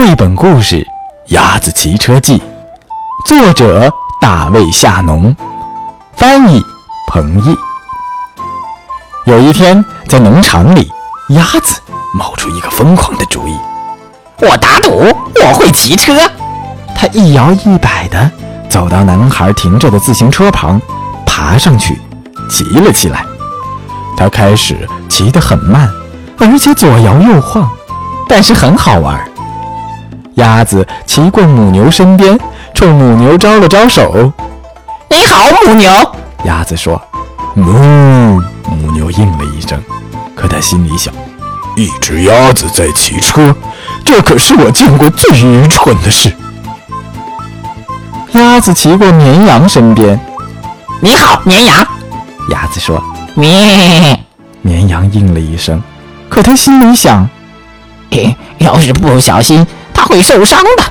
绘本故事《鸭子骑车记》，作者大卫夏农，翻译彭毅。有一天，在农场里，鸭子冒出一个疯狂的主意：“我打赌我会骑车。”他一摇一摆地走到男孩停着的自行车旁，爬上去，骑了起来。他开始骑得很慢，而且左摇右晃，但是很好玩。鸭子骑过母牛身边，冲母牛招了招手：“你好，母牛。”鸭子说：“哞。”母牛应了一声，可他心里想：“一只鸭子在骑车，这可是我见过最愚蠢的事。”鸭子骑过绵羊身边，“你好，绵羊。”鸭子说。咩！绵羊应了一声，可他心里想：“嘿，要是不小心，它会受伤的。”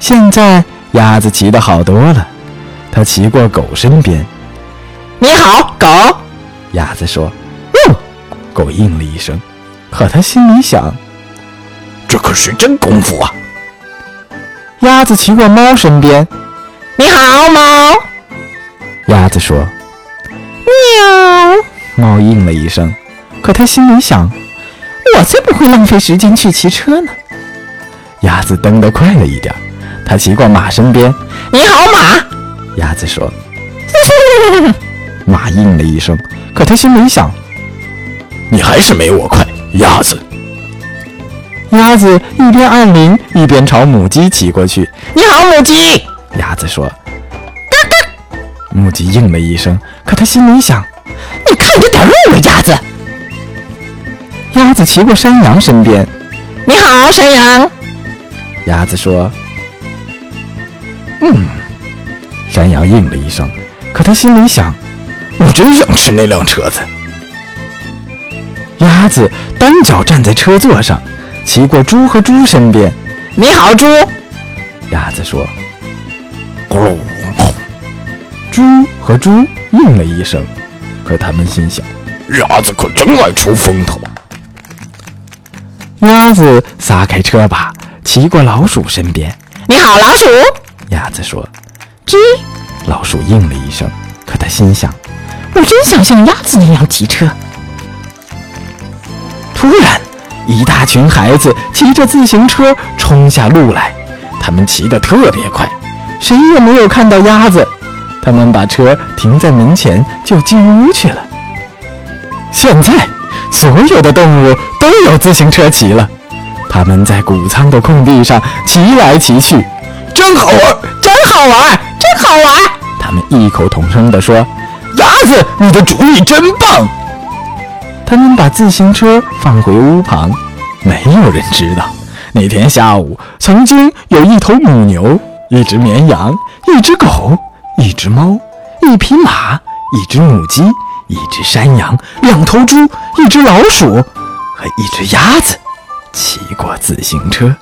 现在鸭子骑得好多了，它骑过狗身边。“你好，狗。”鸭子说。“嗯。”狗应了一声，可它心里想：“这可是真功夫啊！”鸭子骑过猫身边。“你好，猫。”鸭子说。喵！猫应了一声，可它心里想：“我才不会浪费时间去骑车呢。”鸭子蹬得快了一点，它骑过马身边。“你好，马。”鸭子说。马应了一声，可它心里想：“你还是没我快，鸭子。”鸭子一边按铃，一边朝母鸡骑过去。“你好，母鸡。”鸭子说。母鸡应了一声，可它心里想：“你看着点路啊，鸭子。”鸭子骑过山羊身边，“你好，山羊。”鸭子说：“嗯。”山羊应了一声，可他心里想：“我真想吃那辆车子。”鸭子单脚站在车座上，骑过猪和猪身边，“你好，猪。”鸭子说：“咕噜。”猪和猪应了一声，可他们心想：鸭子可真爱出风头。鸭子撒开车把，骑过老鼠身边。你好，老鼠。鸭子说：“吱。”老鼠应了一声，可它心想：我真想像鸭子那样骑车。突然，一大群孩子骑着自行车冲下路来，他们骑得特别快，谁也没有看到鸭子。他们把车停在门前，就进屋去了。现在，所有的动物都有自行车骑了。他们在谷仓的空地上骑来骑去，真好玩，真好玩，真好玩！他们异口同声地说：“鸭子，你的主意真棒！”他们把自行车放回屋旁。没有人知道，那天下午曾经有一头母牛，一只绵羊，一只狗。一只猫，一匹马，一只母鸡，一只山羊，两头猪，一只老鼠和一只鸭子骑过自行车。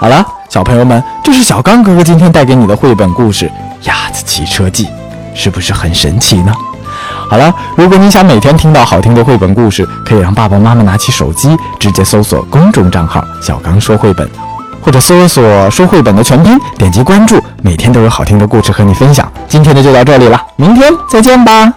好了，小朋友们，这是小刚哥哥今天带给你的绘本故事《鸭子骑车记》，是不是很神奇呢？好了，如果你想每天听到好听的绘本故事，可以让爸爸妈妈拿起手机，直接搜索公众账号“小刚说绘本”。或者搜索“说绘本”的全拼，点击关注，每天都有好听的故事和你分享。今天的就到这里了，明天再见吧。